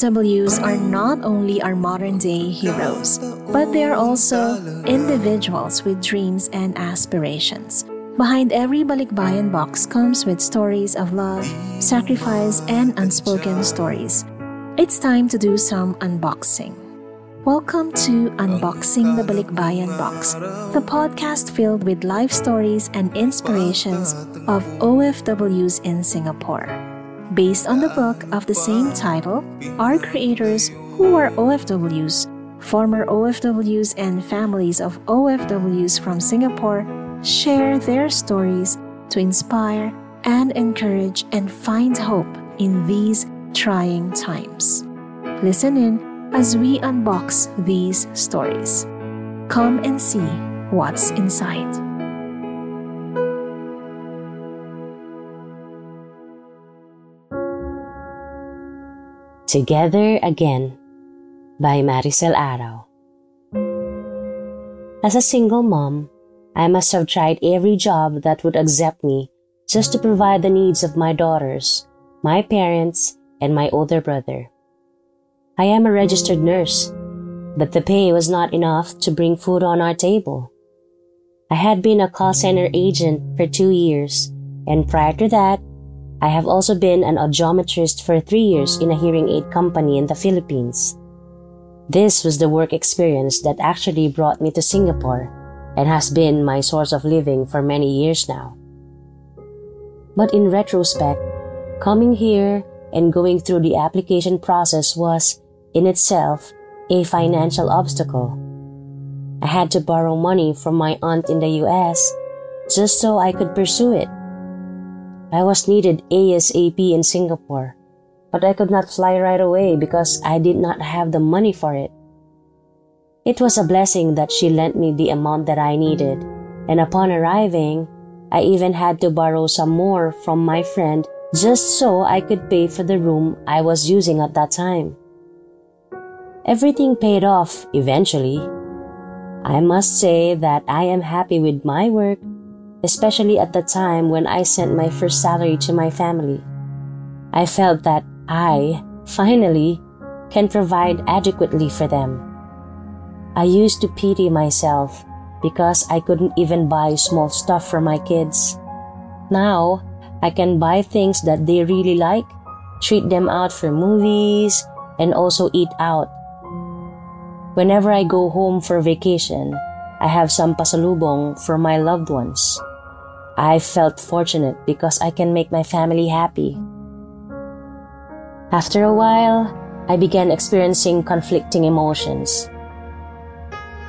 OFWs are not only our modern day heroes, but they are also individuals with dreams and aspirations. Behind every Balikbayan box comes with stories of love, sacrifice, and unspoken stories. It's time to do some unboxing. Welcome to Unboxing the Balikbayan Box, the podcast filled with life stories and inspirations of OFWs in Singapore. Based on the book of the same title, our creators, who are OFWs, former OFWs, and families of OFWs from Singapore, share their stories to inspire and encourage and find hope in these trying times. Listen in as we unbox these stories. Come and see what's inside. Together Again by Marisel Araw. As a single mom, I must have tried every job that would accept me just to provide the needs of my daughters, my parents, and my older brother. I am a registered nurse, but the pay was not enough to bring food on our table. I had been a call center agent for two years, and prior to that, I have also been an audiometrist for three years in a hearing aid company in the Philippines. This was the work experience that actually brought me to Singapore and has been my source of living for many years now. But in retrospect, coming here and going through the application process was, in itself, a financial obstacle. I had to borrow money from my aunt in the US just so I could pursue it. I was needed ASAP in Singapore, but I could not fly right away because I did not have the money for it. It was a blessing that she lent me the amount that I needed, and upon arriving, I even had to borrow some more from my friend just so I could pay for the room I was using at that time. Everything paid off eventually. I must say that I am happy with my work especially at the time when I sent my first salary to my family. I felt that I, finally, can provide adequately for them. I used to pity myself because I couldn't even buy small stuff for my kids. Now, I can buy things that they really like, treat them out for movies, and also eat out. Whenever I go home for vacation, I have some pasalubong for my loved ones. I felt fortunate because I can make my family happy. After a while, I began experiencing conflicting emotions.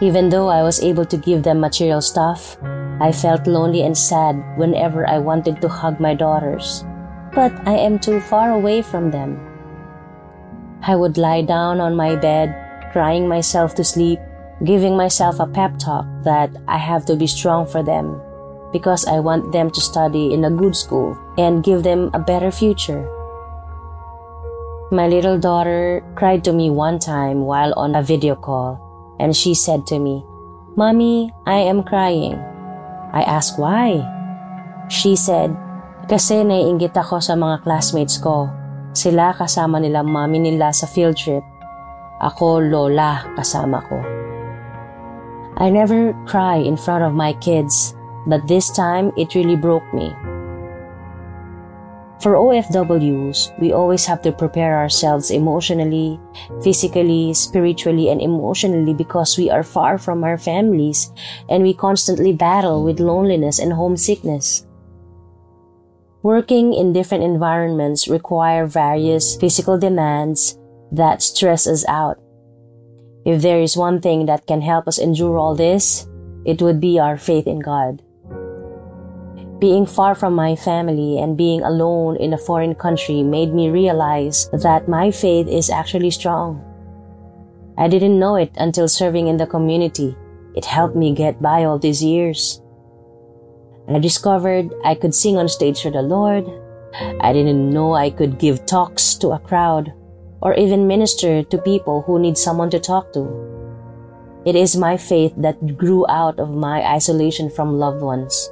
Even though I was able to give them material stuff, I felt lonely and sad whenever I wanted to hug my daughters. But I am too far away from them. I would lie down on my bed, crying myself to sleep, giving myself a pep talk that I have to be strong for them because I want them to study in a good school and give them a better future. My little daughter cried to me one time while on a video call, and she said to me, Mommy, I am crying. I asked why. She said, kasi naiingit ako sa mga classmates ko. Sila kasama nila mami nila sa field trip. Ako lola kasama ko. I never cry in front of my kids but this time it really broke me. For OFWs, we always have to prepare ourselves emotionally, physically, spiritually, and emotionally because we are far from our families and we constantly battle with loneliness and homesickness. Working in different environments require various physical demands that stress us out. If there is one thing that can help us endure all this, it would be our faith in God. Being far from my family and being alone in a foreign country made me realize that my faith is actually strong. I didn't know it until serving in the community It helped me get by all these years. I discovered I could sing on stage for the Lord. I didn't know I could give talks to a crowd or even minister to people who need someone to talk to. It is my faith that grew out of my isolation from loved ones.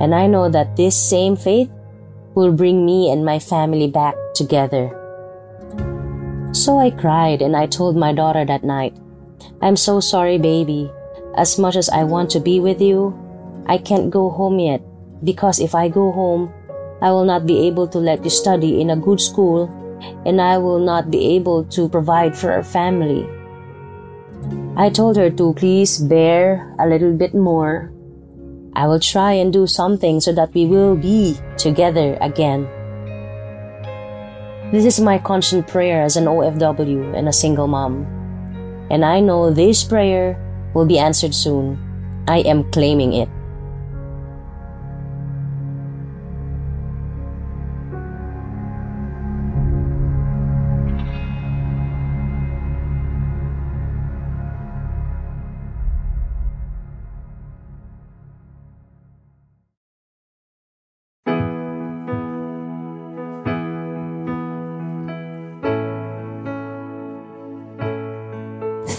And I know that this same faith will bring me and my family back together. So I cried and I told my daughter that night, I'm so sorry, baby. As much as I want to be with you, I can't go home yet because if I go home, I will not be able to let you study in a good school and I will not be able to provide for our family. I told her to please bear a little bit more. I will try and do something so that we will be together again. This is my constant prayer as an OFW and a single mom. And I know this prayer will be answered soon. I am claiming it.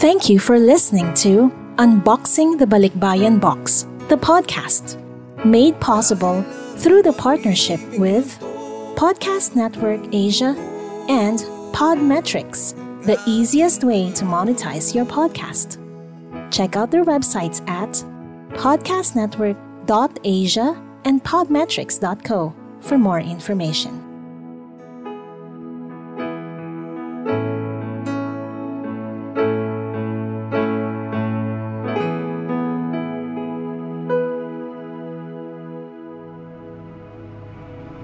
Thank you for listening to Unboxing the Balikbayan Box, the podcast, made possible through the partnership with Podcast Network Asia and Podmetrics, the easiest way to monetize your podcast. Check out their websites at podcastnetwork.asia and podmetrics.co for more information.